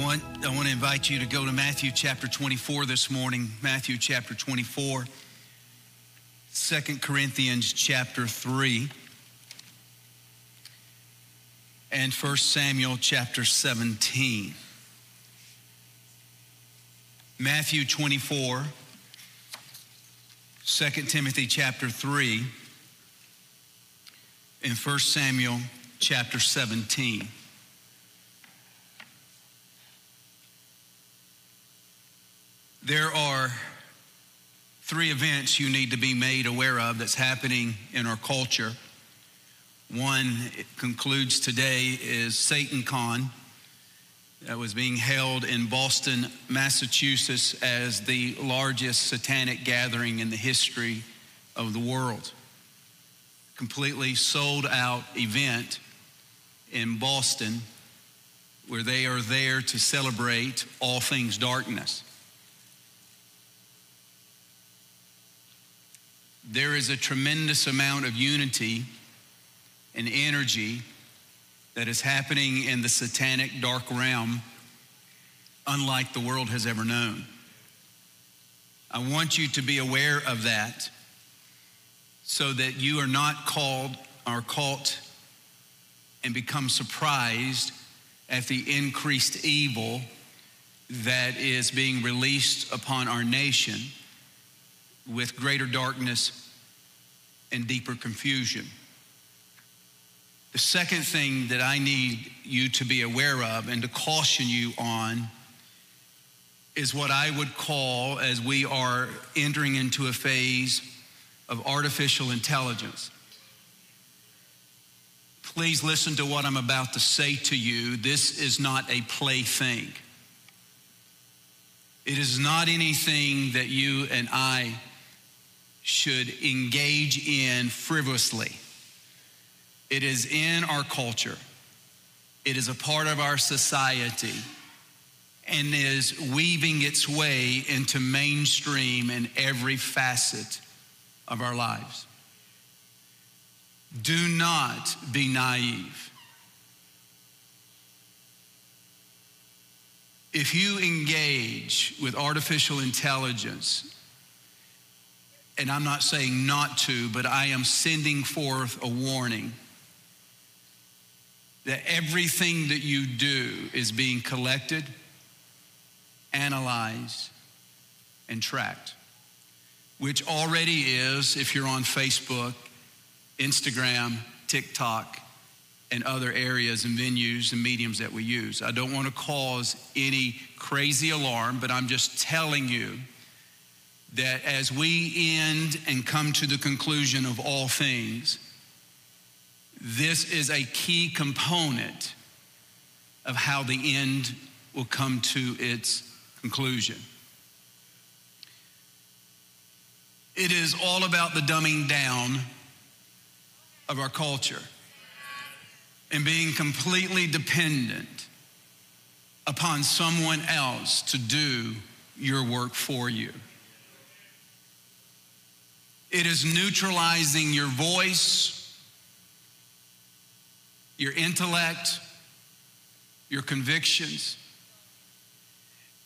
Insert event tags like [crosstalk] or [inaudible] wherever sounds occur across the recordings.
I want, I want to invite you to go to Matthew chapter 24 this morning. Matthew chapter 24, 2 Corinthians chapter 3, and 1 Samuel chapter 17. Matthew 24, 2 Timothy chapter 3, and 1 Samuel chapter 17. There are three events you need to be made aware of that's happening in our culture. One concludes today is Satan Con that was being held in Boston, Massachusetts as the largest satanic gathering in the history of the world. Completely sold out event in Boston where they are there to celebrate all things darkness. There is a tremendous amount of unity and energy that is happening in the satanic dark realm, unlike the world has ever known. I want you to be aware of that so that you are not called or caught and become surprised at the increased evil that is being released upon our nation with greater darkness and deeper confusion. The second thing that I need you to be aware of and to caution you on is what I would call, as we are entering into a phase of artificial intelligence. Please listen to what I'm about to say to you. This is not a plaything. It is not anything that you and I should engage in frivolously. It is in our culture, it is a part of our society, and is weaving its way into mainstream in every facet of our lives. Do not be naive. If you engage with artificial intelligence and I'm not saying not to, but I am sending forth a warning that everything that you do is being collected, analyzed, and tracked, which already is if you're on Facebook, Instagram, TikTok, and other areas and venues and mediums that we use. I don't want to cause any crazy alarm, but I'm just telling you that as we end and come to the conclusion of all things, this is a key component of how the end will come to its conclusion. It is all about the dumbing down of our culture and being completely dependent upon someone else to do your work for you. It is neutralizing your voice, your intellect, your convictions.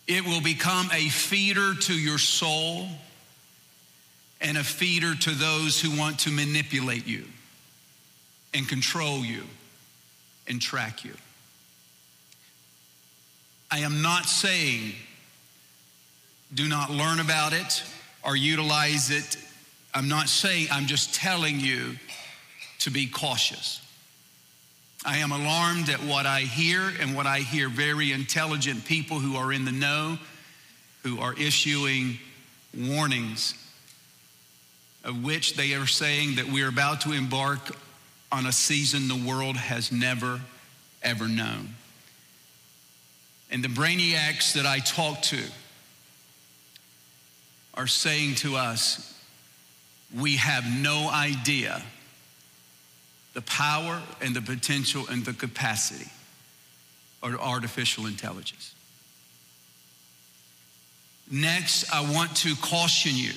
It will become a feeder to your soul and a feeder to those who want to manipulate you and control you and track you. I am not saying do not learn about it or utilize it I'm not saying, I'm just telling you to be cautious. I am alarmed at what I hear and what I hear very intelligent people who are in the know, who are issuing warnings, of which they are saying that we're about to embark on a season the world has never, ever known. And the brainiacs that I talk to are saying to us, we have no idea the power and the potential and the capacity of artificial intelligence. Next, I want to caution you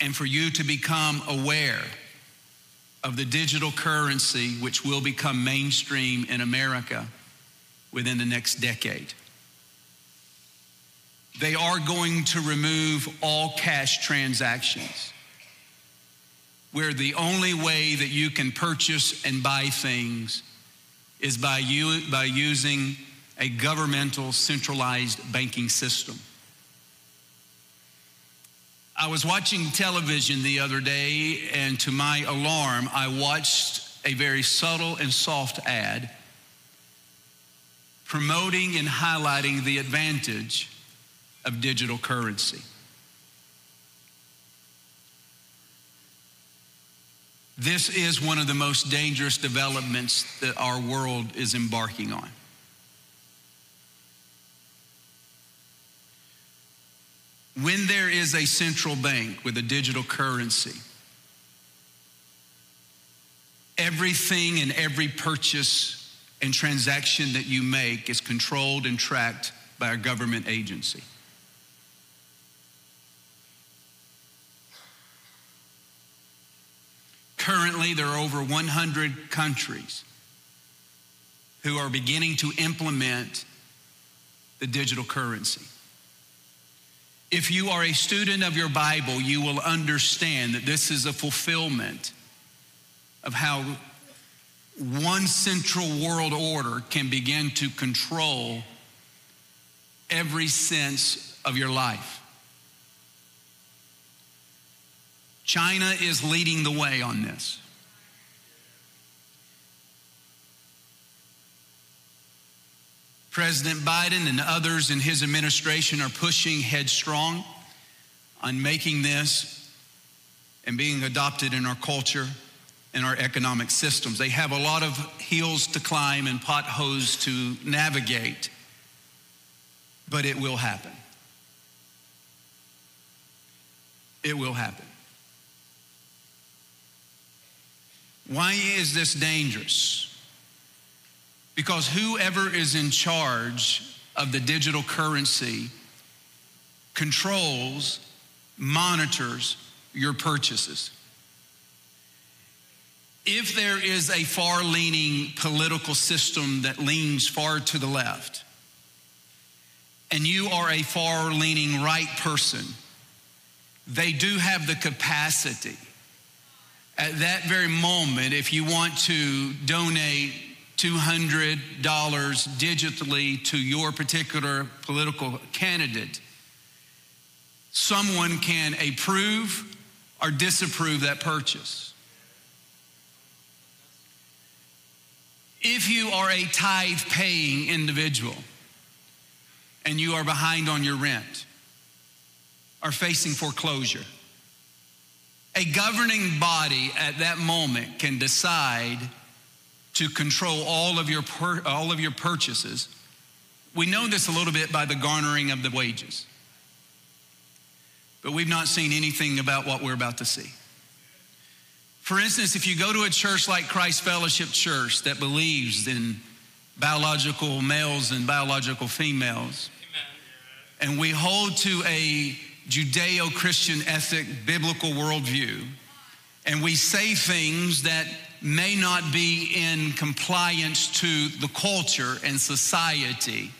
and for you to become aware of the digital currency which will become mainstream in America within the next decade. They are going to remove all cash transactions, where the only way that you can purchase and buy things is by, you, by using a governmental centralized banking system. I was watching television the other day, and to my alarm, I watched a very subtle and soft ad promoting and highlighting the advantage of digital currency. This is one of the most dangerous developments that our world is embarking on. When there is a central bank with a digital currency, everything and every purchase and transaction that you make is controlled and tracked by a government agency. Currently, there are over 100 countries who are beginning to implement the digital currency. If you are a student of your Bible, you will understand that this is a fulfillment of how one central world order can begin to control every sense of your life. China is leading the way on this. President Biden and others in his administration are pushing headstrong on making this and being adopted in our culture and our economic systems. They have a lot of hills to climb and potholes to navigate, but it will happen. It will happen. Why is this dangerous? Because whoever is in charge of the digital currency controls, monitors your purchases. If there is a far leaning political system that leans far to the left, and you are a far leaning right person, they do have the capacity at that very moment, if you want to donate $200 digitally to your particular political candidate, someone can approve or disapprove that purchase. If you are a tithe paying individual and you are behind on your rent, are facing foreclosure, a governing body at that moment can decide to control all of your, per, all of your purchases. We know this a little bit by the garnering of the wages. But we've not seen anything about what we're about to see. For instance, if you go to a church like Christ Fellowship Church that believes in biological males and biological females, Amen. and we hold to a Judeo Christian ethic biblical worldview, and we say things that may not be in compliance to the culture and society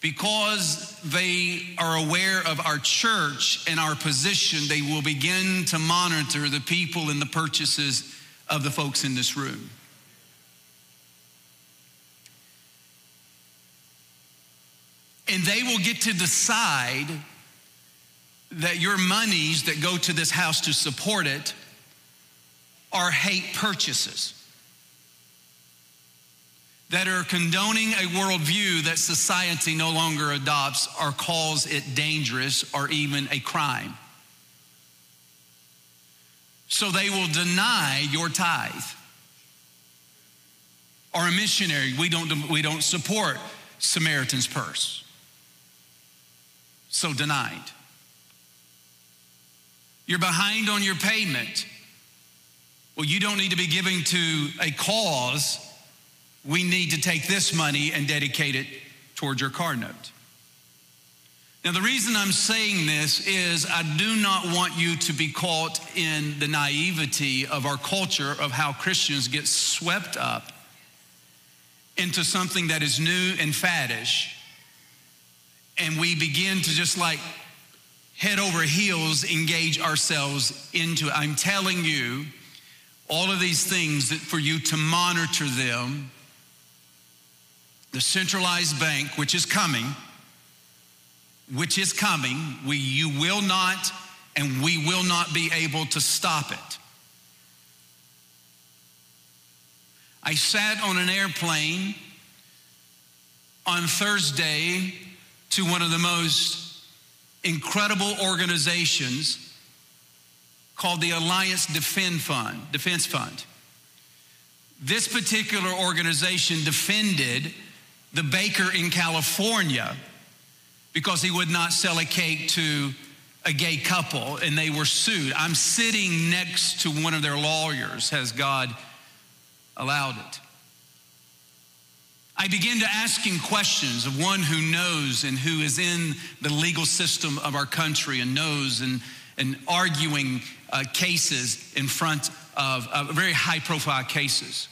because they are aware of our church and our position, they will begin to monitor the people and the purchases of the folks in this room. And they will get to decide that your monies that go to this house to support it are hate purchases that are condoning a worldview that society no longer adopts or calls it dangerous or even a crime. So they will deny your tithe. Or a missionary, we don't, we don't support Samaritan's Purse. So denied. You're behind on your payment. Well, you don't need to be giving to a cause. We need to take this money and dedicate it towards your car note. Now, the reason I'm saying this is I do not want you to be caught in the naivety of our culture of how Christians get swept up into something that is new and faddish, and we begin to just like head over heels engage ourselves into. I'm telling you, all of these things that for you to monitor them. The centralized bank, which is coming, which is coming, we, you will not and we will not be able to stop it. I sat on an airplane on Thursday to one of the most incredible organizations called the Alliance Defend Fund, Defense Fund. This particular organization defended the baker in California because he would not sell a cake to a gay couple and they were sued. I'm sitting next to one of their lawyers, has God allowed it. I begin to asking questions of one who knows and who is in the legal system of our country and knows and, and arguing uh, cases in front of uh, very high profile cases.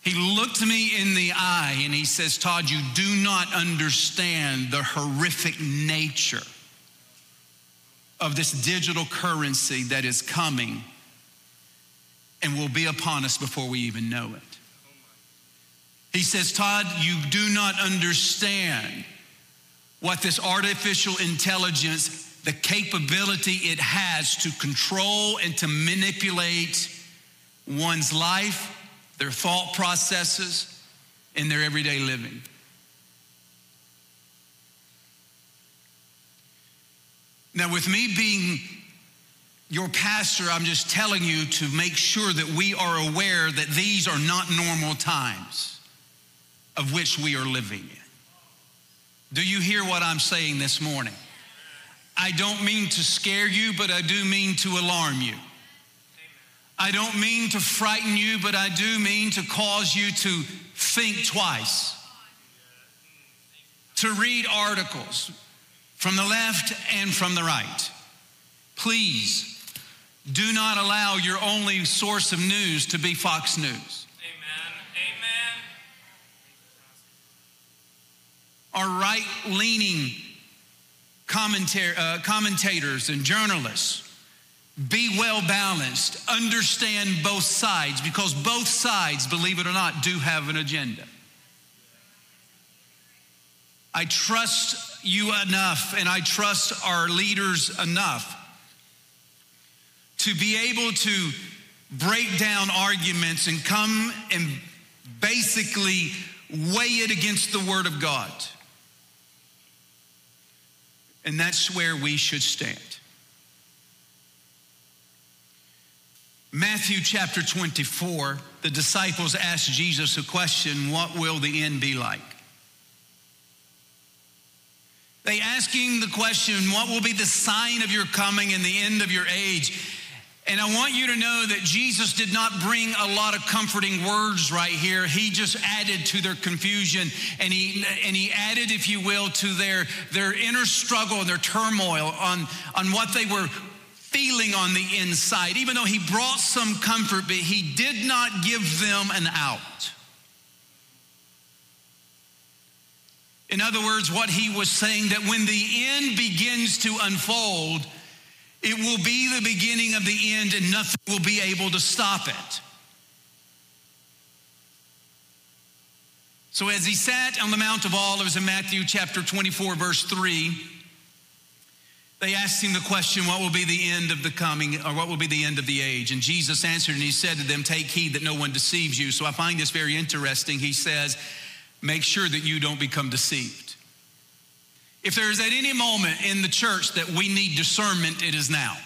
He looked me in the eye and he says, Todd, you do not understand the horrific nature of this digital currency that is coming and will be upon us before we even know it. He says, Todd, you do not understand what this artificial intelligence, the capability it has to control and to manipulate one's life, their thought processes, in their everyday living. Now, with me being your pastor, I'm just telling you to make sure that we are aware that these are not normal times of which we are living in. Do you hear what I'm saying this morning? I don't mean to scare you, but I do mean to alarm you. I don't mean to frighten you, but I do mean to cause you to think twice, to read articles from the left and from the right. Please do not allow your only source of news to be Fox News. Are right leaning uh, commentators and journalists. Be well balanced, understand both sides, because both sides, believe it or not, do have an agenda. I trust you enough and I trust our leaders enough to be able to break down arguments and come and basically weigh it against the Word of God. And that's where we should stand. Matthew chapter 24, the disciples asked Jesus a question What will the end be like? They asking the question, What will be the sign of your coming and the end of your age? And I want you to know that Jesus did not bring a lot of comforting words right here. He just added to their confusion and he, and he added, if you will, to their, their inner struggle and their turmoil on, on what they were feeling on the inside. Even though he brought some comfort, but he did not give them an out. In other words, what he was saying that when the end begins to unfold, it will be the beginning of the end, and nothing will be able to stop it. So, as he sat on the Mount of Olives in Matthew chapter 24, verse 3, they asked him the question, What will be the end of the coming, or what will be the end of the age? And Jesus answered, and he said to them, Take heed that no one deceives you. So, I find this very interesting. He says, Make sure that you don't become deceived. If there is at any moment in the church that we need discernment, it is now.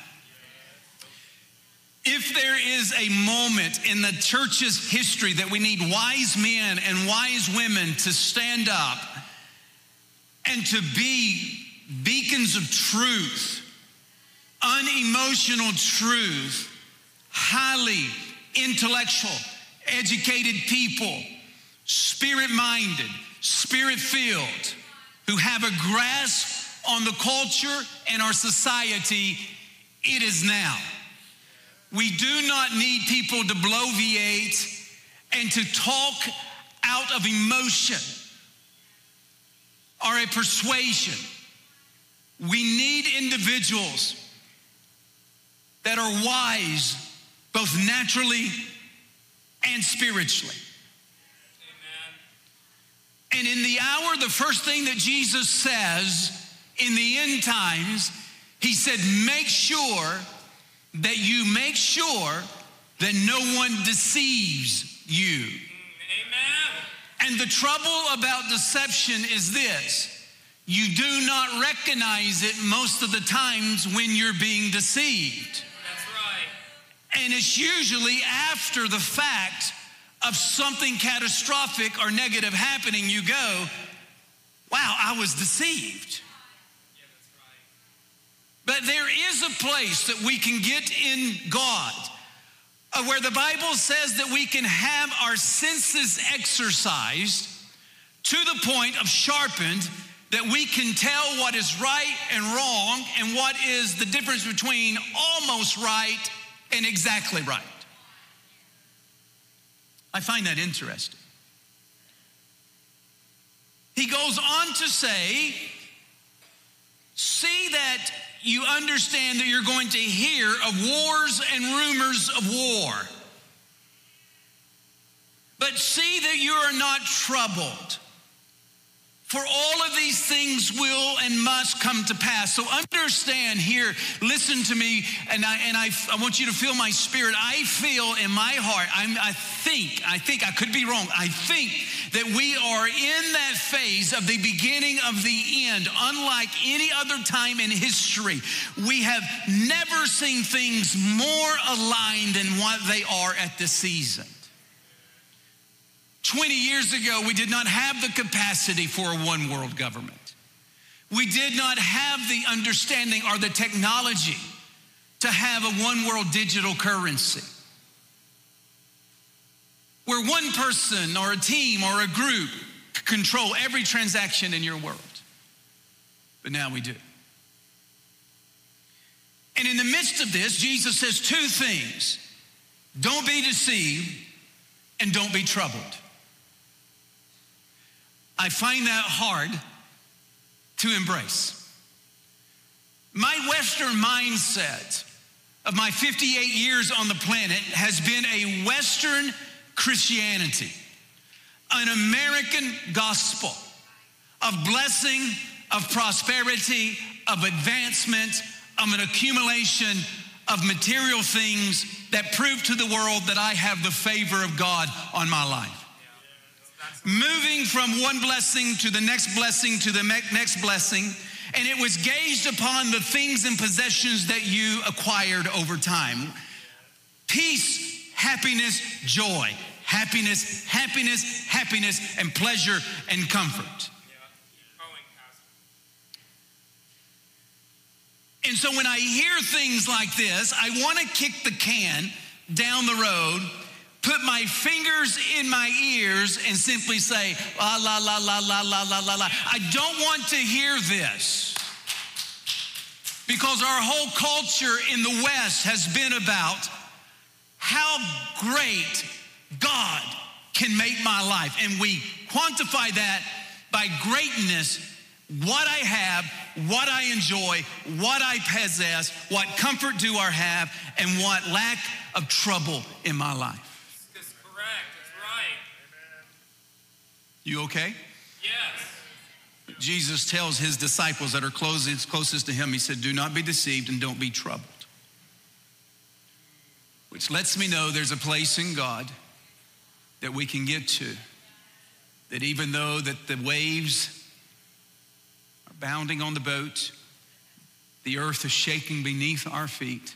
If there is a moment in the church's history that we need wise men and wise women to stand up and to be beacons of truth, unemotional truth, highly intellectual, educated people, spirit minded, spirit filled, who have a grasp on the culture and our society, it is now. We do not need people to bloviate and to talk out of emotion or a persuasion. We need individuals that are wise both naturally and spiritually. And in the hour, the first thing that Jesus says in the end times, he said, Make sure that you make sure that no one deceives you. Amen. And the trouble about deception is this you do not recognize it most of the times when you're being deceived. That's right. And it's usually after the fact of something catastrophic or negative happening, you go, wow, I was deceived. But there is a place that we can get in God uh, where the Bible says that we can have our senses exercised to the point of sharpened that we can tell what is right and wrong and what is the difference between almost right and exactly right. I find that interesting. He goes on to say, see that you understand that you're going to hear of wars and rumors of war. But see that you are not troubled. For all of these things will and must come to pass. So understand here, listen to me, and I and I, I want you to feel my spirit. I feel in my heart, I'm, I think, I think I could be wrong. I think that we are in that phase of the beginning of the end, unlike any other time in history. We have never seen things more aligned than what they are at this season. 20 years ago, we did not have the capacity for a one world government. We did not have the understanding or the technology to have a one world digital currency where one person or a team or a group control every transaction in your world. But now we do. And in the midst of this, Jesus says two things don't be deceived and don't be troubled. I find that hard to embrace. My Western mindset of my 58 years on the planet has been a Western Christianity, an American gospel of blessing, of prosperity, of advancement, of an accumulation of material things that prove to the world that I have the favor of God on my life moving from one blessing to the next blessing to the next blessing. And it was gauged upon the things and possessions that you acquired over time peace, happiness, joy. Happiness, happiness, happiness, and pleasure and comfort. And so when I hear things like this, I want to kick the can down the road put my fingers in my ears and simply say, la, la, la, la, la, la, la, la, la. I don't want to hear this. Because our whole culture in the West has been about how great God can make my life. And we quantify that by greatness, what I have, what I enjoy, what I possess, what comfort do I have, and what lack of trouble in my life. You okay? Yes. Jesus tells his disciples that are closest, closest to him, he said, Do not be deceived and don't be troubled. Which lets me know there's a place in God that we can get to. That even though that the waves are bounding on the boat, the earth is shaking beneath our feet,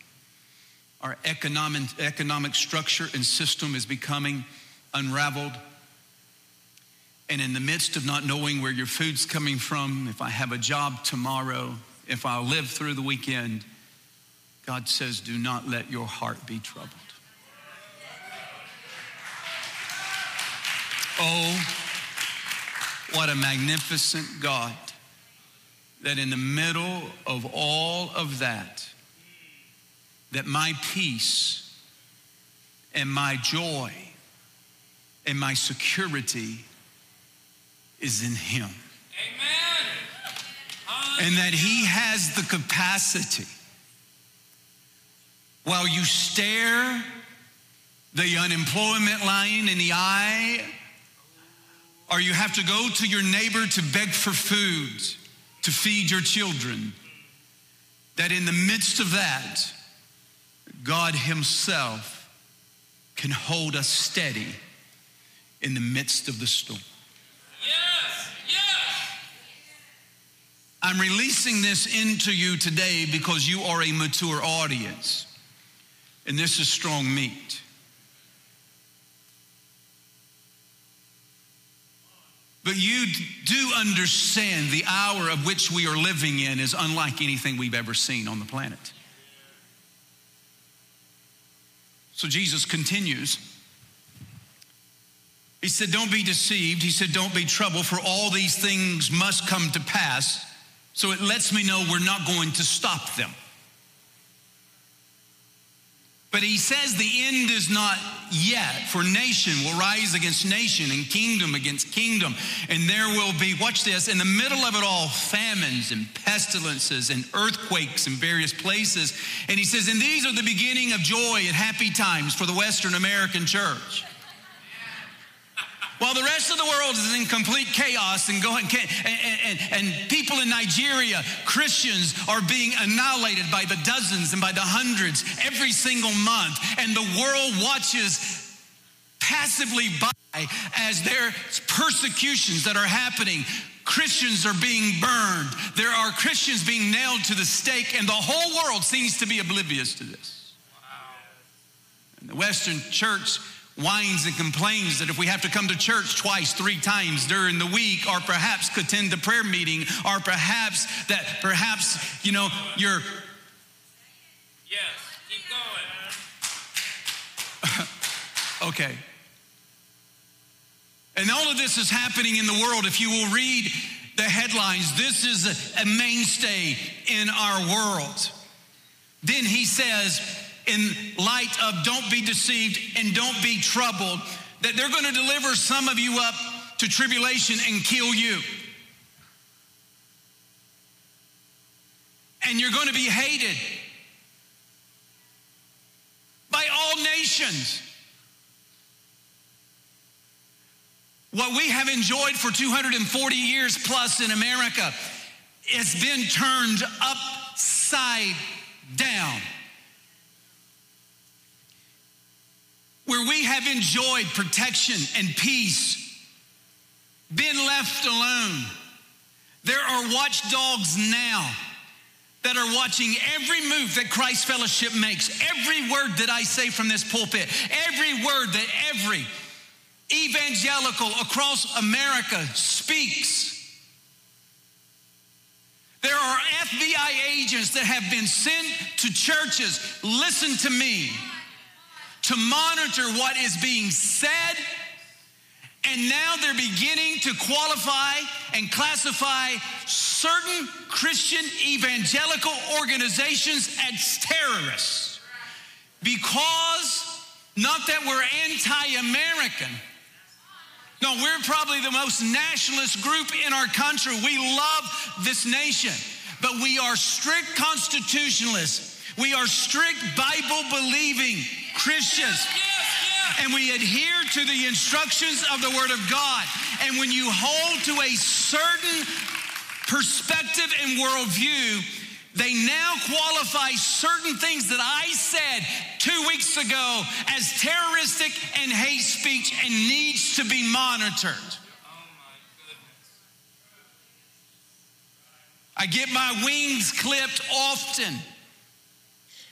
our economic, economic structure and system is becoming unraveled and in the midst of not knowing where your food's coming from, if I have a job tomorrow, if I'll live through the weekend, God says, do not let your heart be troubled. Oh, what a magnificent God that in the middle of all of that, that my peace and my joy and my security is in Him. Amen. And that He has the capacity, while you stare the unemployment line in the eye, or you have to go to your neighbor to beg for food to feed your children, that in the midst of that, God Himself can hold us steady in the midst of the storm. Yes. Yes. I'm releasing this into you today because you are a mature audience, and this is strong meat. But you do understand the hour of which we are living in is unlike anything we've ever seen on the planet. So Jesus continues. He said, Don't be deceived. He said, Don't be troubled, for all these things must come to pass. So it lets me know we're not going to stop them. But he says the end is not yet, for nation will rise against nation and kingdom against kingdom. And there will be, watch this, in the middle of it all, famines and pestilences and earthquakes in various places. And he says, and these are the beginning of joy and happy times for the Western American church. While the rest of the world is in complete chaos and going, and, and, and, people in Nigeria, Christians are being annihilated by the dozens and by the hundreds every single month, and the world watches passively by as there are persecutions that are happening. Christians are being burned. There are Christians being nailed to the stake, and the whole world seems to be oblivious to this. And the Western church whines and complains that if we have to come to church twice, three times during the week, or perhaps could attend the prayer meeting, or perhaps that perhaps, you know, you're. Yes. Keep going. [laughs] okay. And all of this is happening in the world. If you will read the headlines, this is a, a mainstay in our world. Then he says, in light of don't be deceived and don't be troubled, that they're going to deliver some of you up to tribulation and kill you. And you're going to be hated by all nations. What we have enjoyed for 240 years plus in America has been turned upside down. Where we have enjoyed protection and peace, been left alone. There are watchdogs now that are watching every move that Christ Fellowship makes, every word that I say from this pulpit, every word that every evangelical across America speaks. There are FBI agents that have been sent to churches. Listen to me to monitor what is being said. And now they're beginning to qualify and classify certain Christian evangelical organizations as terrorists because not that we're anti American. No, we're probably the most nationalist group in our country. We love this nation, but we are strict constitutionalists. We are strict Bible believing Christians. And we adhere to the instructions of the Word of God. And when you hold to a certain perspective and worldview, they now qualify certain things that I said two weeks ago as terroristic and hate speech and needs to be monitored. I get my wings clipped often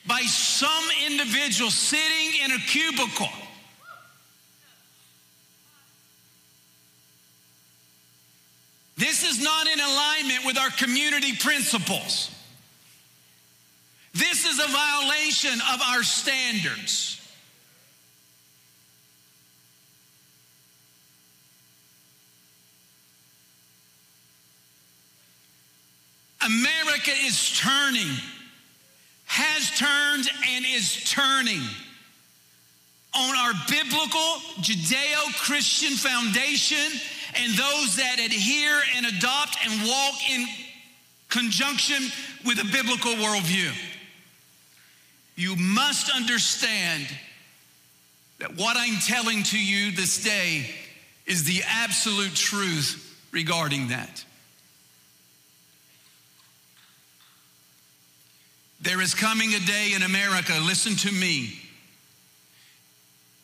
by some individual sitting in a cubicle. This is not in alignment with our community principles. This is a violation of our standards. America is turning has turned and is turning on our biblical Judeo Christian foundation and those that adhere and adopt and walk in conjunction with a biblical worldview. You must understand that what I'm telling to you this day is the absolute truth regarding that. There is coming a day in America, listen to me,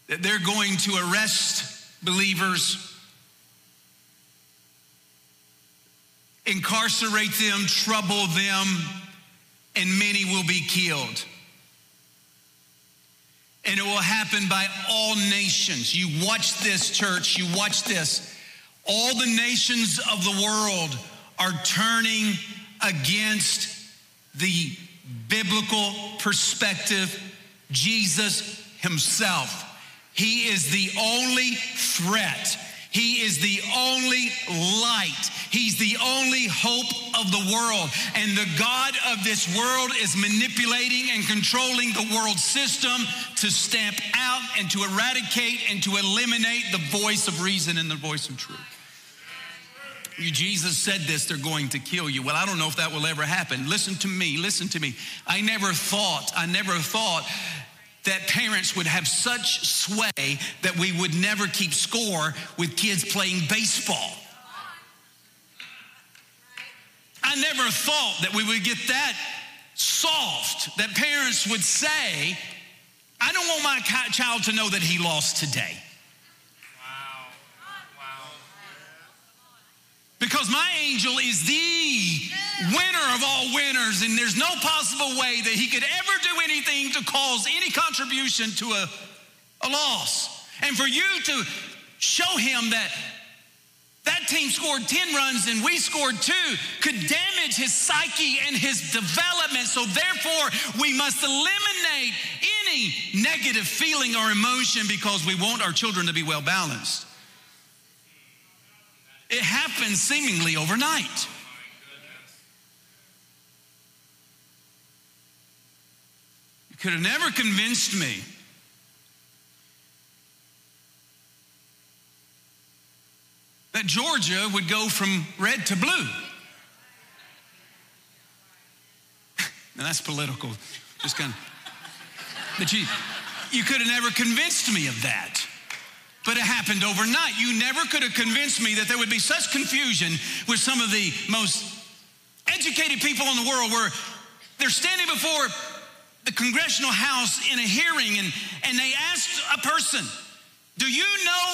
that they're going to arrest believers, incarcerate them, trouble them, and many will be killed. And it will happen by all nations. You watch this, church, you watch this. All the nations of the world are turning against the biblical perspective, Jesus himself. He is the only threat. He is the only light. He's the only hope of the world. And the God of this world is manipulating and controlling the world system to stamp out and to eradicate and to eliminate the voice of reason and the voice of truth. Jesus said this, they're going to kill you. Well, I don't know if that will ever happen. Listen to me, listen to me. I never thought, I never thought that parents would have such sway that we would never keep score with kids playing baseball. I never thought that we would get that soft, that parents would say, I don't want my child to know that he lost today. Because my angel is the winner of all winners, and there's no possible way that he could ever do anything to cause any contribution to a, a loss. And for you to show him that that team scored 10 runs and we scored two could damage his psyche and his development. So, therefore, we must eliminate any negative feeling or emotion because we want our children to be well balanced. It happens seemingly overnight. You could have never convinced me that Georgia would go from red to blue. [laughs] now that's political, just kind of. But you, you could have never convinced me of that. But it happened overnight. You never could have convinced me that there would be such confusion with some of the most educated people in the world where they're standing before the congressional house in a hearing and, and they asked a person, Do you know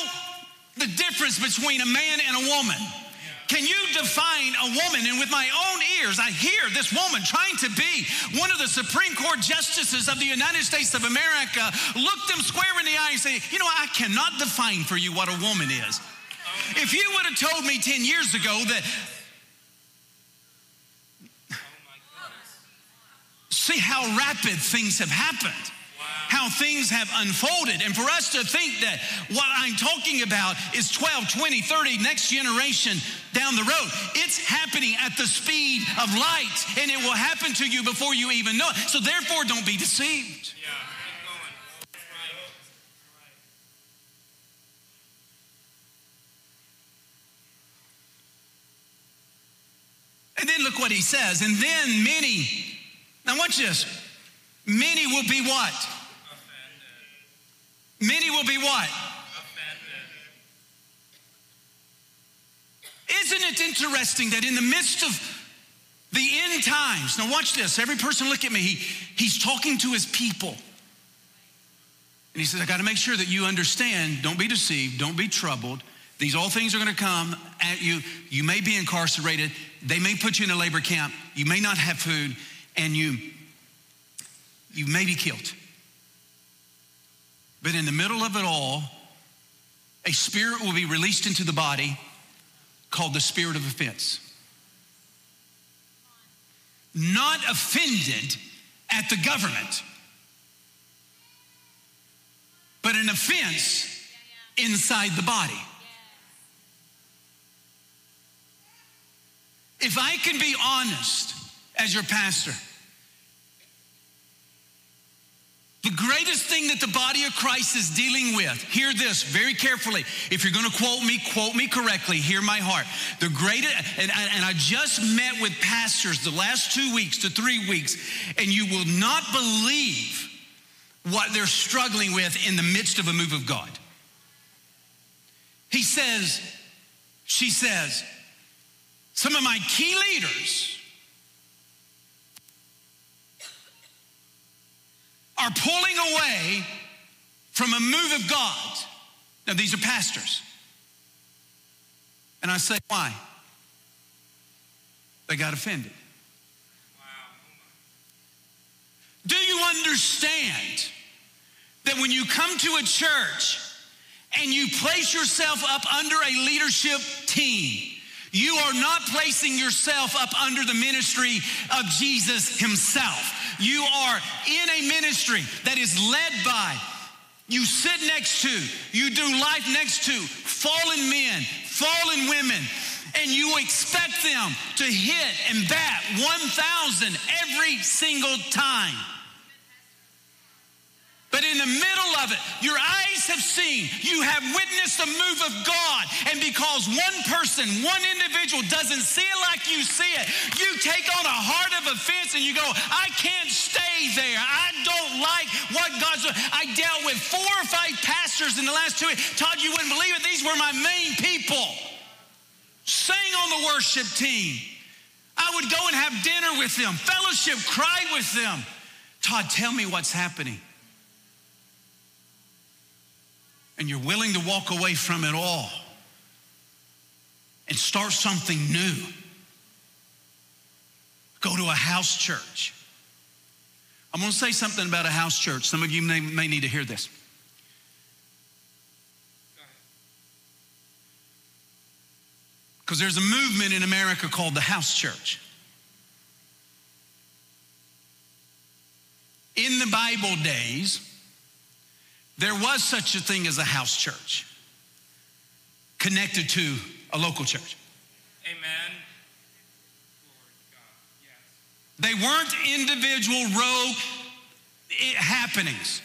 the difference between a man and a woman? Can you define a woman? And with my own ears, I hear this woman trying to be one of the Supreme Court justices of the United States of America look them square in the eye and say, You know, I cannot define for you what a woman is. If you would have told me 10 years ago that, see how rapid things have happened how things have unfolded. And for us to think that what I'm talking about is 12, 20, 30, next generation down the road, it's happening at the speed of light and it will happen to you before you even know it. So therefore, don't be deceived. And then look what he says. And then many, now watch this. Many will be what? Many will be what? Isn't it interesting that in the midst of the end times, now watch this, every person look at me, he, he's talking to his people. And he says, I got to make sure that you understand, don't be deceived, don't be troubled. These all things are going to come at you. You may be incarcerated. They may put you in a labor camp. You may not have food, and you, you may be killed. But in the middle of it all, a spirit will be released into the body called the spirit of offense. Not offended at the government, but an offense inside the body. If I can be honest as your pastor, The greatest thing that the body of Christ is dealing with, hear this very carefully. If you're going to quote me, quote me correctly, hear my heart. The greatest, and, and I just met with pastors the last two weeks to three weeks, and you will not believe what they're struggling with in the midst of a move of God. He says, she says, some of my key leaders are pulling away from a move of God. Now, these are pastors. And I say, why? They got offended. Do you understand that when you come to a church and you place yourself up under a leadership team, you are not placing yourself up under the ministry of Jesus himself. You are in a ministry that is led by, you sit next to, you do life next to fallen men, fallen women, and you expect them to hit and bat 1,000 every single time. But in the middle of it, your eyes have seen, you have witnessed the move of God. And because one person, one individual doesn't see it like you see it, you take on a heart of offense and you go, I can't stay there. I don't like what God's doing. I dealt with four or five pastors in the last two weeks. Todd, you wouldn't believe it. These were my main people. Sang on the worship team. I would go and have dinner with them, fellowship, cry with them. Todd, tell me what's happening and you're willing to walk away from it all and start something new, go to a house church. I'm to say something about a house church. Some of you may, may need to hear this. Because there's a movement in America called the house church. In the Bible days, there was such a thing as a house church connected to a local church. Amen. They weren't individual rogue eh, happenings.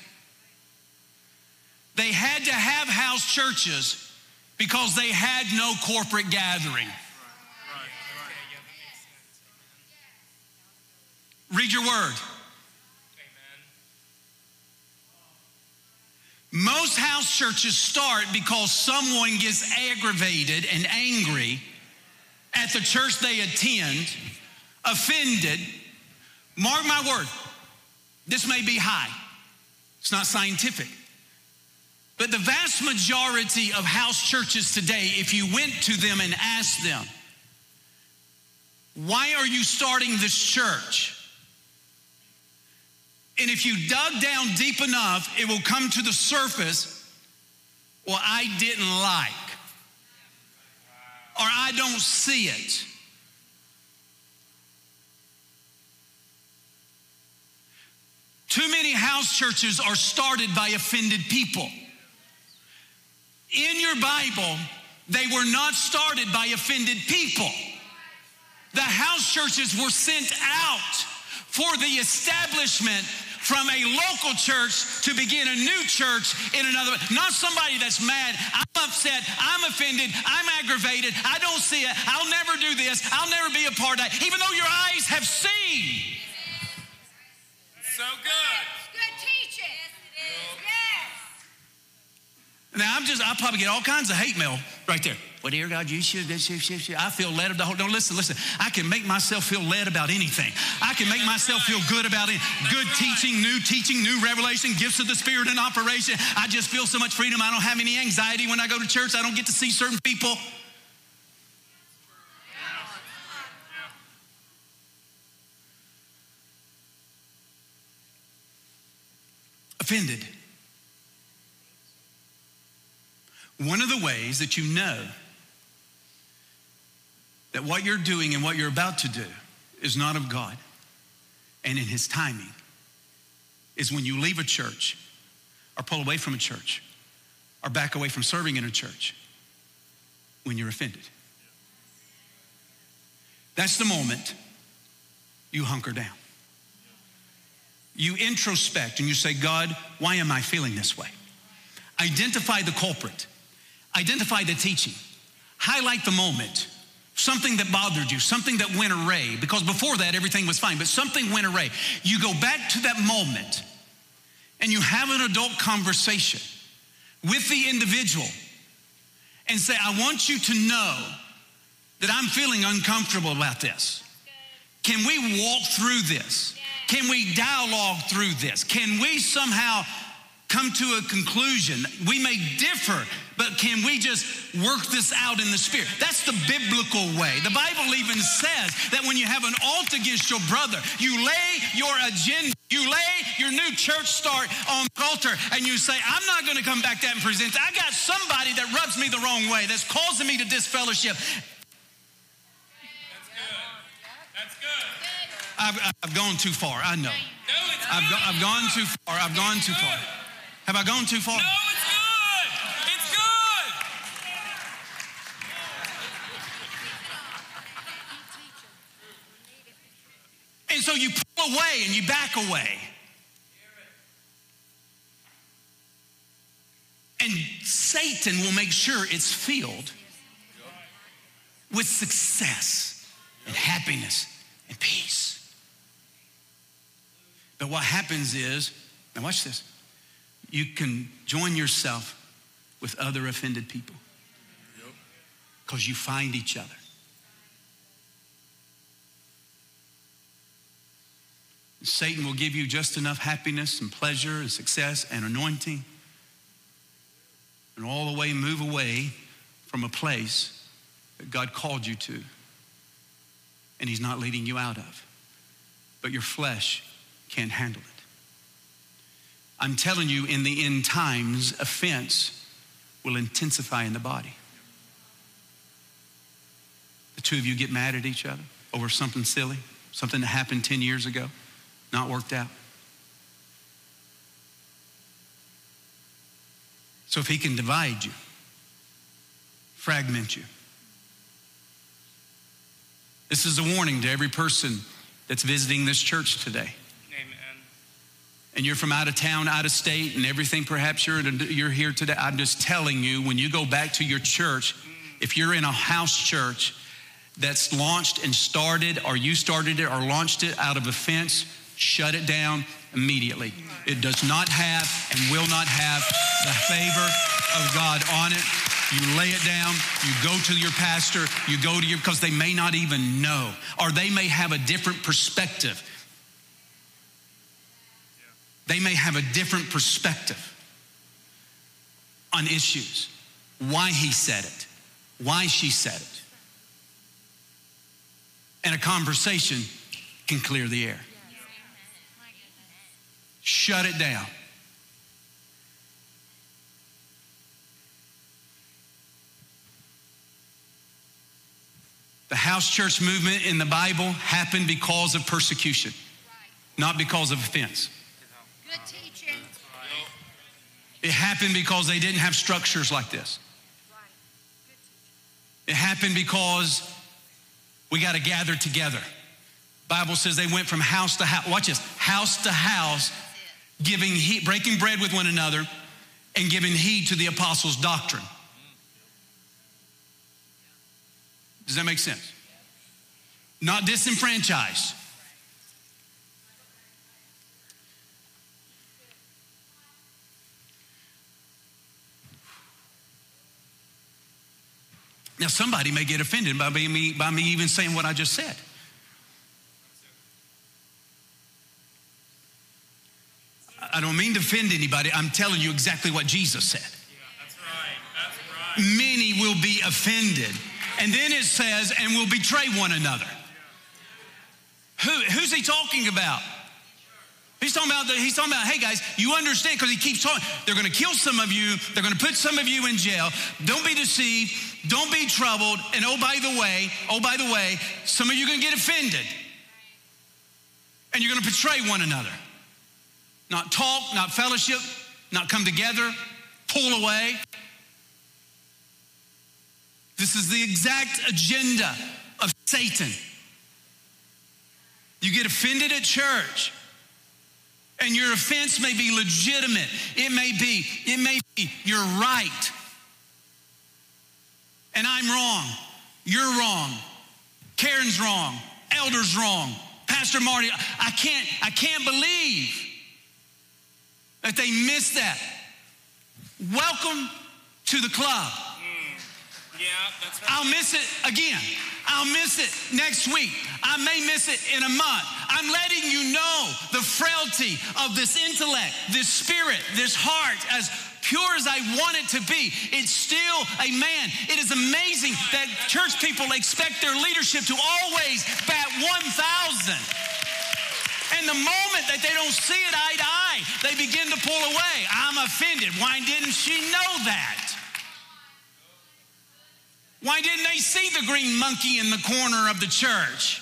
They had to have house churches because they had no corporate gathering. Read your word. Most house churches start because someone gets aggravated and angry at the church they attend, offended. Mark my word, this may be high, it's not scientific. But the vast majority of house churches today, if you went to them and asked them, why are you starting this church? And if you dug down deep enough, it will come to the surface. Well, I didn't like, or I don't see it. Too many house churches are started by offended people. In your Bible, they were not started by offended people. The house churches were sent out for the establishment from a local church to begin a new church in another. Not somebody that's mad. I'm upset. I'm offended. I'm aggravated. I don't see it. I'll never do this. I'll never be a part of that. Even though your eyes have seen. So good. Good teaching. Yes. Now I'm just, I'll probably get all kinds of hate mail right there. Well, dear God, you should, this, should. I feel led whole. Don't listen, listen. I can make myself feel led about anything. I can make myself feel good about it. Good teaching, new teaching, new revelation, gifts of the Spirit in operation. I just feel so much freedom. I don't have any anxiety when I go to church. I don't get to see certain people. Offended. One of the ways that you know that what you're doing and what you're about to do is not of God and in His timing is when you leave a church or pull away from a church or back away from serving in a church when you're offended. That's the moment you hunker down. you introspect and you say, God, why am I feeling this way? Identify the culprit, identify the teaching, highlight the moment, something that bothered you, something that went array, because before that everything was fine, but something went array. You go back to that moment and you have an adult conversation with the individual and say, I want you to know that I'm feeling uncomfortable about this. Can we walk through this? Can we dialogue through this? Can we somehow come to a conclusion? We may differ, but can we just work this out in the spirit? That's the biblical way. The Bible even says that when you have an alt against your brother, you lay your agenda, you lay your new church start on the altar, and you say, I'm not going to come back that and present. I got somebody that rubs me the wrong way, that's causing me to disfellowship. I've, I've gone too far. I know. No, I've, go. I've gone too far. I've gone too far. Have I gone too far? No, it's good. It's good. And so you pull away and you back away. And Satan will make sure it's filled with success and happiness and peace. But what happens is, now watch this, you can join yourself with other offended people because you find each other. Satan will give you just enough happiness and pleasure and success and anointing and all the way move away from a place that God called you to and he's not leading you out of. But your flesh can't handle it. I'm telling you, in the end times, offense will intensify in the body. The two of you get mad at each other over something silly, something that happened 10 years ago, not worked out. So if he can divide you, fragment you, this is a warning to every person that's visiting this church today. Amen. And you're from out of town, out of state, and everything, perhaps you're, you're here today. I'm just telling you, when you go back to your church, mm. if you're in a house church that's launched and started, or you started it or launched it out of offense, shut it down immediately. It does not have and will not have the favor of God on it. You lay it down, you go to your pastor, you go to your, because they may not even know, or they may have a different perspective. They may have a different perspective on issues, why he said it, why she said it. And a conversation can clear the air. Shut it down. The house church movement in the Bible happened because of persecution, not because of offense. Good teaching. It happened because they didn't have structures like this. Right. Good teaching. It happened because we got to gather together. Bible says they went from house to house. Watch this, house to house, giving heed, breaking bread with one another, and giving heed to the apostles' doctrine. Does that make sense? Not disenfranchised. Now, somebody may get offended by me, by me even saying what I just said. I don't mean to offend anybody. I'm telling you exactly what Jesus said. That's right. That's right. Many will be offended. And then it says, and will betray one another. Who, who's he talking about? He's talking about, the, he's talking about, hey guys, you understand, because he keeps talking, they're going to kill some of you, they're going to put some of you in jail. Don't be deceived, don't be troubled, and oh, by the way, oh, by the way, some of you are going to get offended. And you're going to betray one another. Not talk, not fellowship, not come together, pull away. This is the exact agenda of Satan. You get offended at church. And your offense may be legitimate. It may be, it may be you're right. And I'm wrong. You're wrong. Karen's wrong. Elder's wrong. Pastor Marty, I can't, I can't believe that they miss that. Welcome to the club. Mm. Yeah, that's right. I'll miss it again. I'll miss it next week. I may miss it in a month. I'm letting you know the frailty of this intellect, this spirit, this heart, as pure as I want it to be. It's still a man. It is amazing that church people expect their leadership to always bat 1,000. And the moment that they don't see it eye to eye, they begin to pull away. I'm offended. Why didn't she know that? Why didn't they see the green monkey in the corner of the church?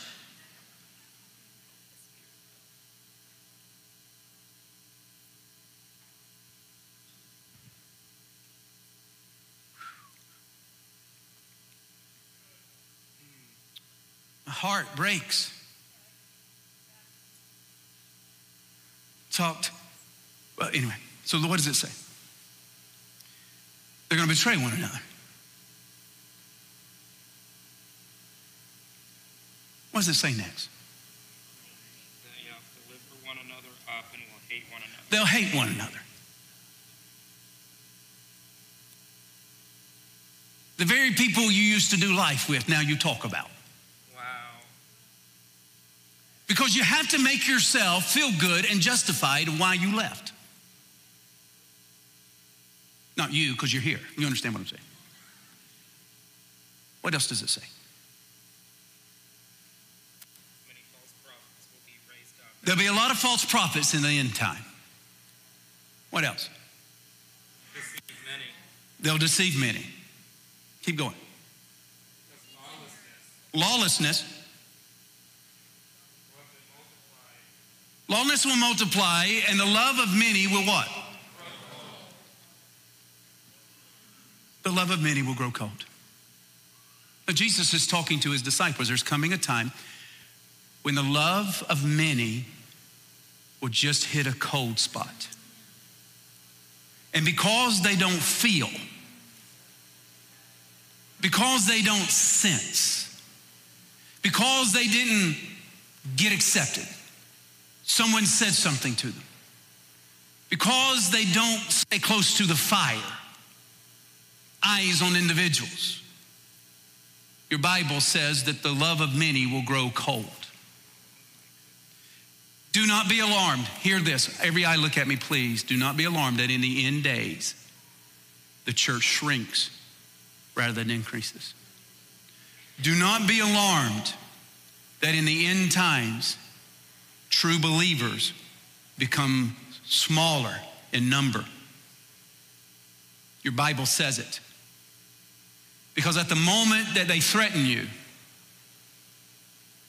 My heart breaks. Talked. Well, anyway, so what does it say? They're going to betray one another. What does it say next? They uh, deliver one another up and will hate one another. They'll hate one another. The very people you used to do life with, now you talk about. Wow. Because you have to make yourself feel good and justified why you left. Not you, because you're here. You understand what I'm saying? What else does it say? Many false prophets will be. There'll be a lot of false prophets in the end time. What else? Deceive many. They'll deceive many. Keep going. Lawlessness. Lawlessness will multiply, and the love of many will what? The love of many will grow cold. Now, Jesus is talking to his disciples. There's coming a time when the love of many will just hit a cold spot. And because they don't feel, because they don't sense, because they didn't get accepted, someone said something to them, because they don't stay close to the fire, eyes on individuals. Your Bible says that the love of many will grow cold. Do not be alarmed. Hear this. Every eye look at me, please. Do not be alarmed that in the end days, the church shrinks rather than increases. Do not be alarmed that in the end times, true believers become smaller in number. Your Bible says it. Because at the moment that they threaten you,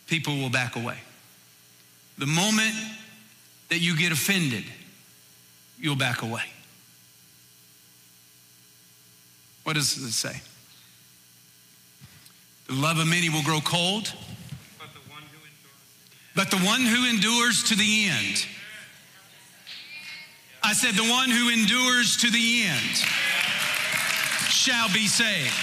people will back away. The moment that you get offended, you'll back away. What does it say? The love of many will grow cold, But the one who endures. but the one who endures to the end. I said, the one who endures to the end shall be saved.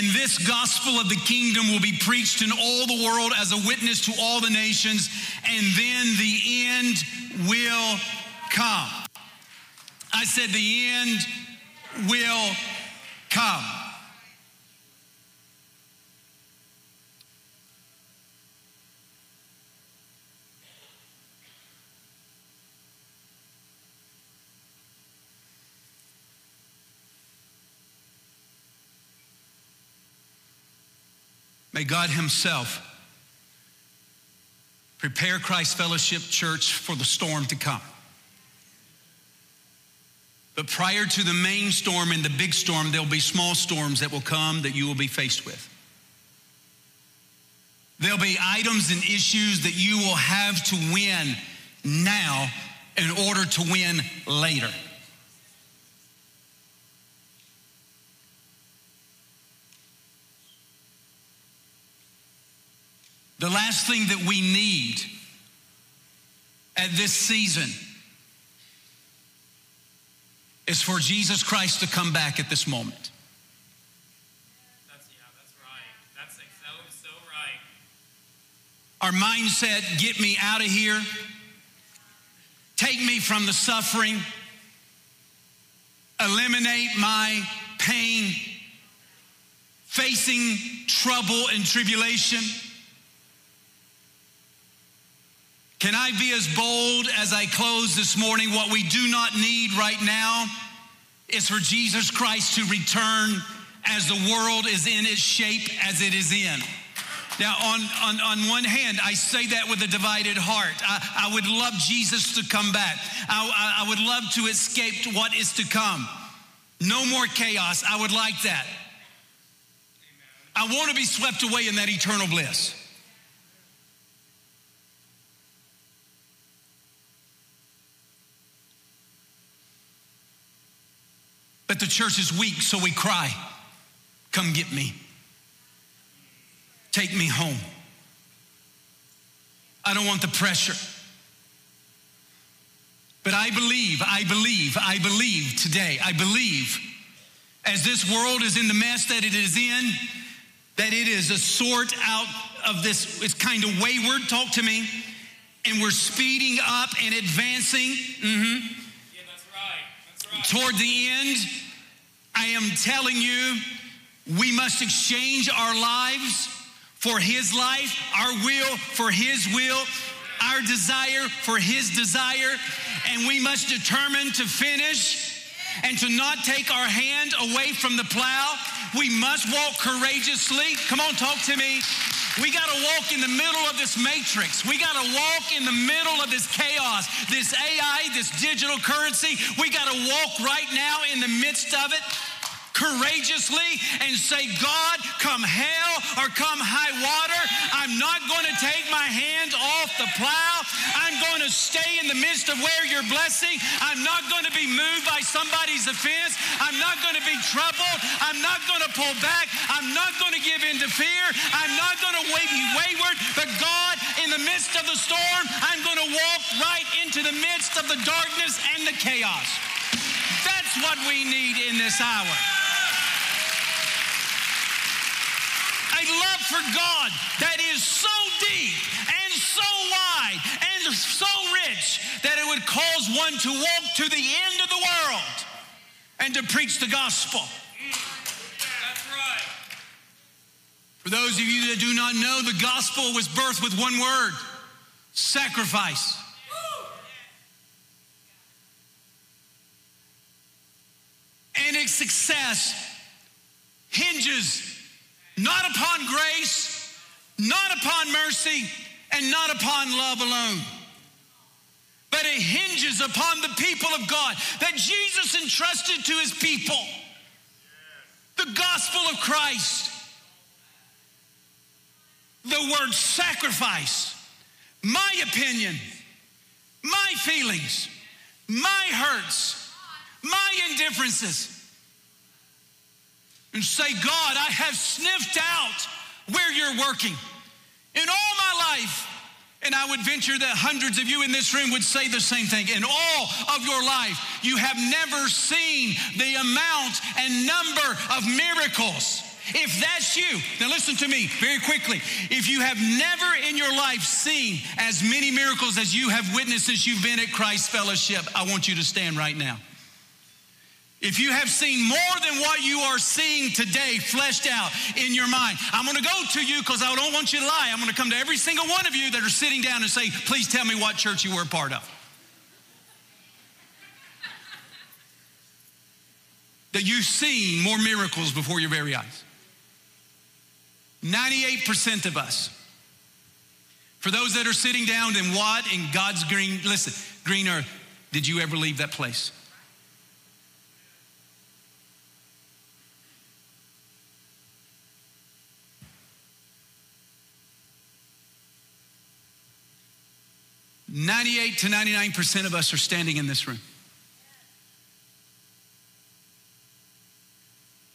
And this gospel of the kingdom will be preached in all the world as a witness to all the nations, and then the end will come. I said, the end will come. May God Himself prepare Christ Fellowship Church for the storm to come. But prior to the main storm and the big storm, there'll be small storms that will come that you will be faced with. There'll be items and issues that you will have to win now in order to win later. The last thing that we need at this season is for Jesus Christ to come back at this moment. Our mindset get me out of here, take me from the suffering, eliminate my pain, facing trouble and tribulation. Can I be as bold as I close this morning? What we do not need right now is for Jesus Christ to return as the world is in its shape as it is in. Now, on, on, on one hand, I say that with a divided heart. I, I would love Jesus to come back. I, I, I would love to escape what is to come. No more chaos. I would like that. I want to be swept away in that eternal bliss. But the church is weak, so we cry, Come get me. Take me home. I don't want the pressure. But I believe, I believe, I believe today, I believe, as this world is in the mess that it is in, that it is a sort out of this, it's kind of wayward, talk to me, and we're speeding up and advancing. mhm, Yeah, that's right. That's right. Toward the end, I am telling you, we must exchange our lives for His life, our will for His will, our desire for His desire, and we must determine to finish and to not take our hand away from the plow. We must walk courageously. Come on, talk to me. We got to walk in the middle of this matrix. We got to walk in the middle of this chaos, this AI, this digital currency. We got to walk right now in the midst of it courageously and say, God, come hell or come high water, I'm not going to take my hands off the plow. I'm going to stay in the midst of where you're blessing. I'm not going to be moved by somebody's offense. I'm not going to be troubled. I'm not going to pull back. I'm not going to give in to fear. I'm not going to be wayward. But God, in the midst of the storm, I'm going to walk right into the midst of the darkness and the chaos. That's what we need in this hour. A love for God that is so deep and so wide and so rich that it would cause one to walk to the end of the world and to preach the gospel. That's right. For those of you that do not know, the gospel was birthed with one word sacrifice. And its success hinges not upon grace, not upon mercy, and not upon love alone. But it hinges upon the people of God that Jesus entrusted to his people. The gospel of Christ. The word sacrifice, my opinion, my feelings, my hurts, my indifferences and say, God, I have sniffed out where you're working in all my life. And I would venture that hundreds of you in this room would say the same thing. In all of your life, you have never seen the amount and number of miracles. If that's you, now listen to me very quickly. If you have never in your life seen as many miracles as you have witnessed since you've been at Christ Fellowship, I want you to stand right now. If you have seen more than what you are seeing today fleshed out in your mind, I'm to go to you because I don't want you to lie. I'm to come to every single one of you that are sitting down and say, please tell me what church you were a part of. That you've seen more miracles before your very eyes. 98% of us. For those that are sitting down, then what in God's green, listen, green earth, did you ever leave that place? Ninety-eight to ninety-nine percent of us are standing in this room.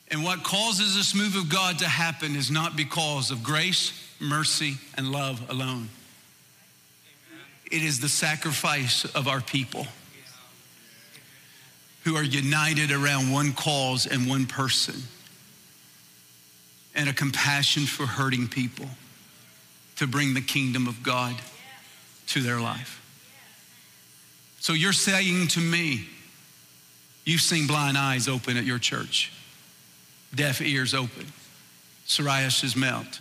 And what causes this move of God to happen is not because of grace, mercy, and love alone. It is the sacrifice of our people who are united around one cause and one person and a compassion for hurting people to bring the kingdom of God to their life. So you're saying to me, you've seen blind eyes open at your church, deaf ears open, psoriasis melt,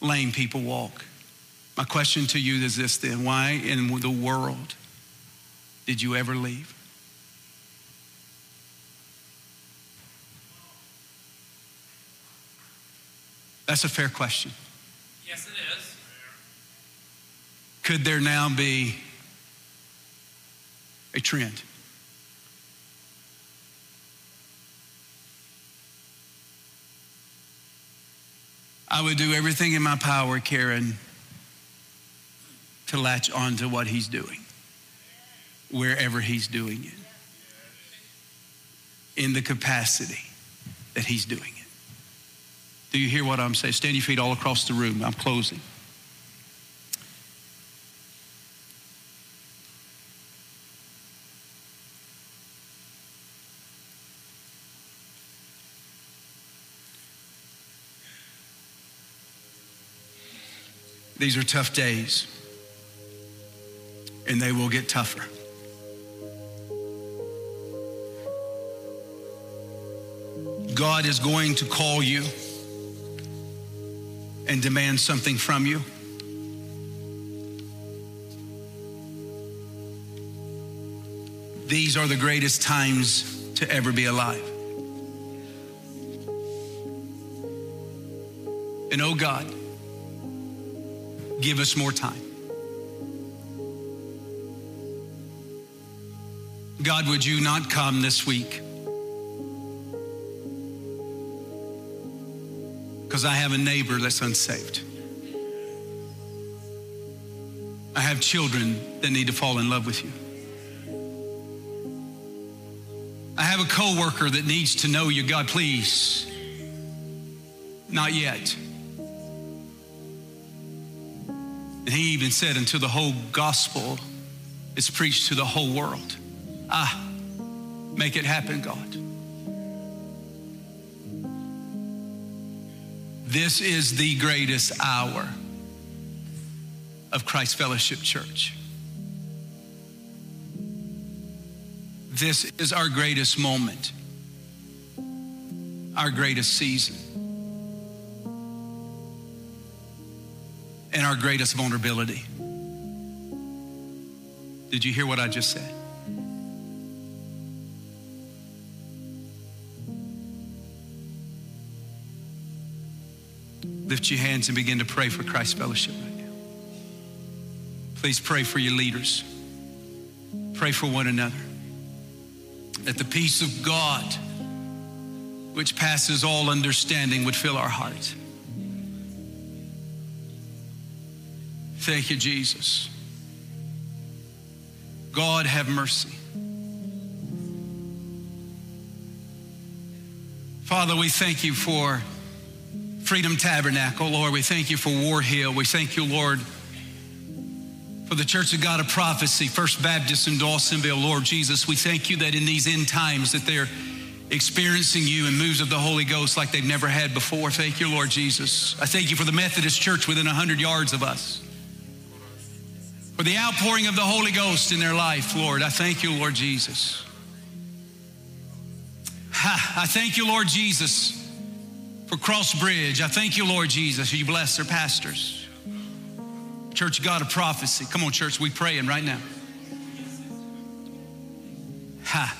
lame people walk. My question to you is this then why in the world did you ever leave? That's a fair question. Yes, it is. Could there now be a trend? I would do everything in my power, Karen, to latch on to what he's doing, wherever he's doing it, in the capacity that he's doing it. Do you hear what I'm saying? Stand your feet all across the room. I'm closing. These are tough days, and they will get tougher. God is going to call you and demand something from you. These are the greatest times to ever be alive. And oh God, give us more time. God, would you not come this week? Because I have a neighbor that's unsaved. I have children that need to fall in love with you. I have a coworker that needs to know you. God, please. Not yet. And he even said, until the whole gospel is preached to the whole world. Ah, make it happen, God. This is the greatest hour of Christ Fellowship Church. This is our greatest moment, our greatest season, our greatest vulnerability. Did you hear what I just said? Lift your hands and begin to pray for Christ Fellowship right now. Please pray for your leaders. Pray for one another. That the peace of God, which passes all understanding, would fill our hearts. Thank you, Jesus. God, have mercy. Father, we thank you for Freedom Tabernacle, Lord. We thank you for War Hill. We thank you, Lord, for the Church of God of Prophecy, First Baptist in Dawsonville, Lord Jesus. We thank you that in these end times that they're experiencing you and moves of the Holy Ghost like they've never had before. Thank you, Lord Jesus. I thank you for the Methodist Church within 100 yards of us. For the outpouring of the Holy Ghost in their life, Lord. I thank you, Lord Jesus. I thank you, Lord Jesus for Cross Bridge. I thank you, Lord Jesus. You bless their pastors. Church God of Prophecy. Come on, church, we praying right now. Ha.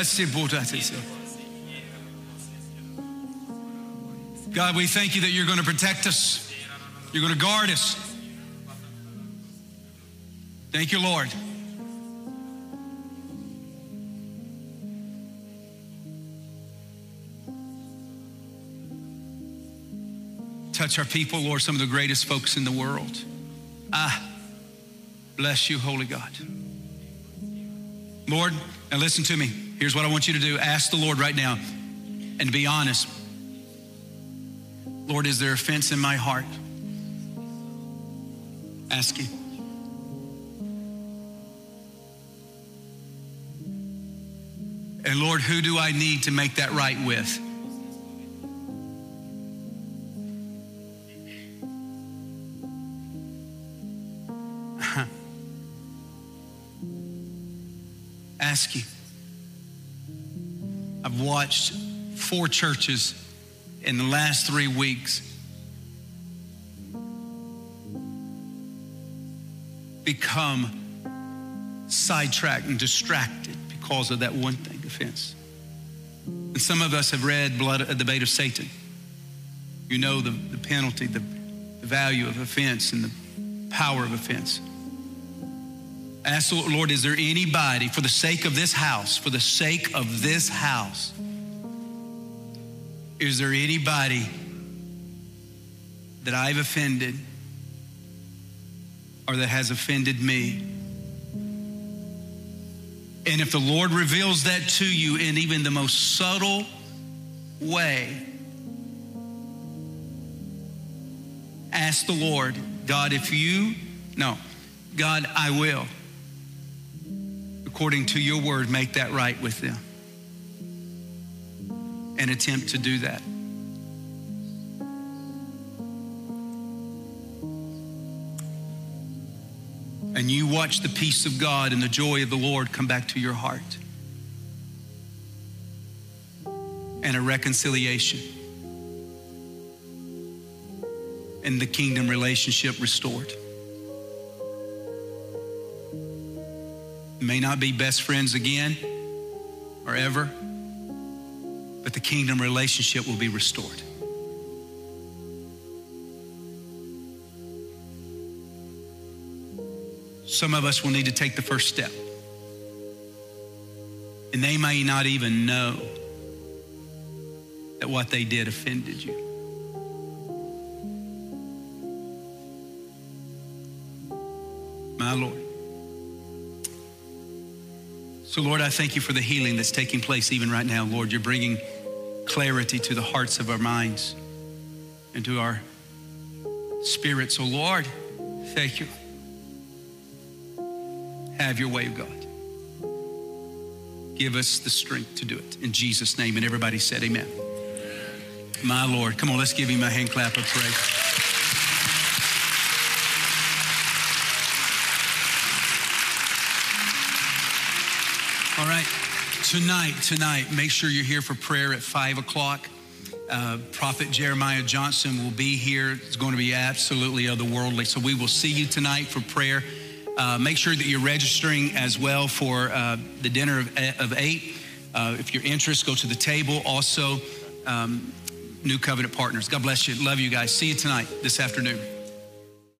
Shalalabashi. Elalabosi. Asibota. God, we thank you that you're going to protect us. You're going to guard us. Thank you, Lord. touch our people, Lord, some of the greatest folks in the world. Ah, bless you, Holy God. Lord, now listen to me. Here's what I want you to do ask the Lord right now and be honest. Lord, is there offense in my heart? Ask Him. And Lord, who do I need to make that right with? Four churches in the last three weeks become sidetracked and distracted because of that one thing offense. And some of us have read Blood, uh, The Bait of Satan. You know the, the penalty, the, the value of offense, and the power of offense. Ask the Lord, is there anybody, for the sake of this house, for the sake of this house, is there anybody that I've offended or that has offended me? And if the Lord reveals that to you in even the most subtle way, ask the Lord, God, if you, no, God, I will, according to your word, make that right with them. And attempt to do that. and you watch the peace of God and the joy of the Lord come back to your heart. And a reconciliation. And the kingdom relationship restored. may not be best friends again or ever, but the kingdom relationship will be restored. Some of us will need to take the first step. And they may not even know that what they did offended you. My Lord. So, Lord, I thank you for the healing that's taking place even right now. Lord, you're bringing clarity to the hearts of our minds and to our spirits. So, Lord, thank you. Have your way, God. Give us the strength to do it. In Jesus' name. And everybody said, Amen. My Lord. Come on, let's give him a hand clap of praise. All right. Tonight, tonight, make sure you're here for prayer at five o'clock. Uh, Prophet Jeremiah Johnson will be here. It's going to be absolutely otherworldly. So we will see you tonight for prayer. Uh, make sure that you're registering as well for uh, the dinner of, of eight. Uh, if you're interested, go to the table. Also, um, New Covenant Partners. God bless you. Love you guys. See you tonight, this afternoon.